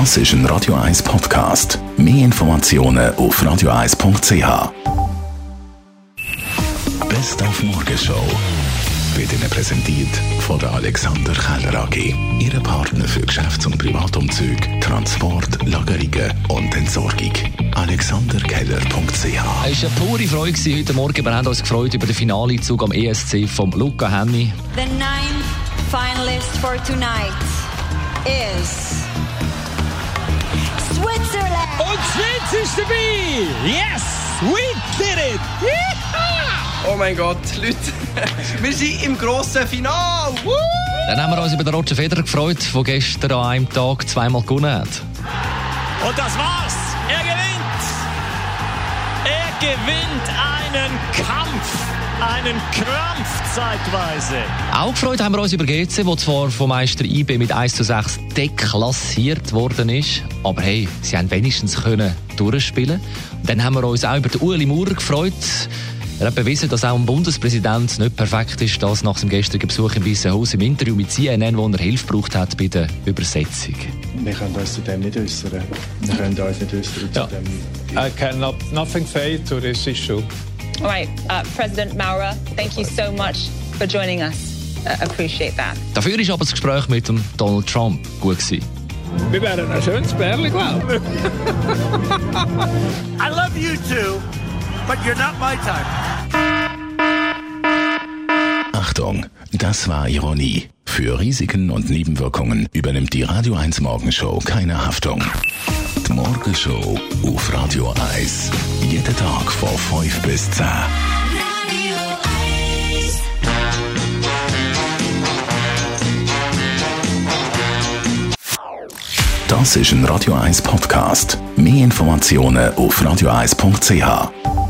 Das ist ein Radio 1 Podcast. Mehr Informationen auf radio1.ch. Best auf Morgenshow wird Ihnen präsentiert von der Alexander Keller AG. Ihre Partner für Geschäfts- und Privatumzug, Transport, Lagerungen und Entsorgung. AlexanderKeller.ch Es war eine pure Freude gewesen heute Morgen. Wir haben uns gefreut über den Finalezug am ESC von Luca Henny. The ninth finalist for tonight is Ist dabei! Yes! We did it! Oh mein Gott, Leute, wir sind im grossen Finale! Woo! Dann haben wir uns über den Roger Federer gefreut, der gestern an einem Tag zweimal gewonnen hat. Und das war's! Er gewinnt! Er gewinnt einen Kampf! Einen Krampf zeitweise! Auch gefreut haben wir uns über GC, wo zwar vom Meister IB mit 1 zu 6 deklassiert worden ist, aber hey, sie haben wenigstens können durchspielen. Und dann haben wir uns auch über den Ueli Maurer gefreut. Er hat bewiesen, dass auch ein Bundespräsident nicht perfekt ist, das nach seinem gestrigen Besuch im Weißen Haus im Interview mit CNN, wo er Hilfe gebraucht hat bei der Übersetzung. Wir können uns zu dem nicht äußern. Wir können uns nicht äußern Ja. zu dem. I cannot nothing say to this issue. All right, uh, President Maurer, thank you so much for joining us. Uh, appreciate that. Dafür ist aber das Gespräch mit dem Donald Trump gut gewesen. Wir wären ein schönes Bärli, glaube ich. I love you too, but you're not my type. Achtung, das war Ironie. Für Risiken und Nebenwirkungen übernimmt die Radio 1 Morgenshow keine Haftung. Die Morgenshow auf Radio 1. Jeden Tag von 5 bis 10. Das ist ein Radio 1 Podcast. Mehr Informationen auf radio1.ch.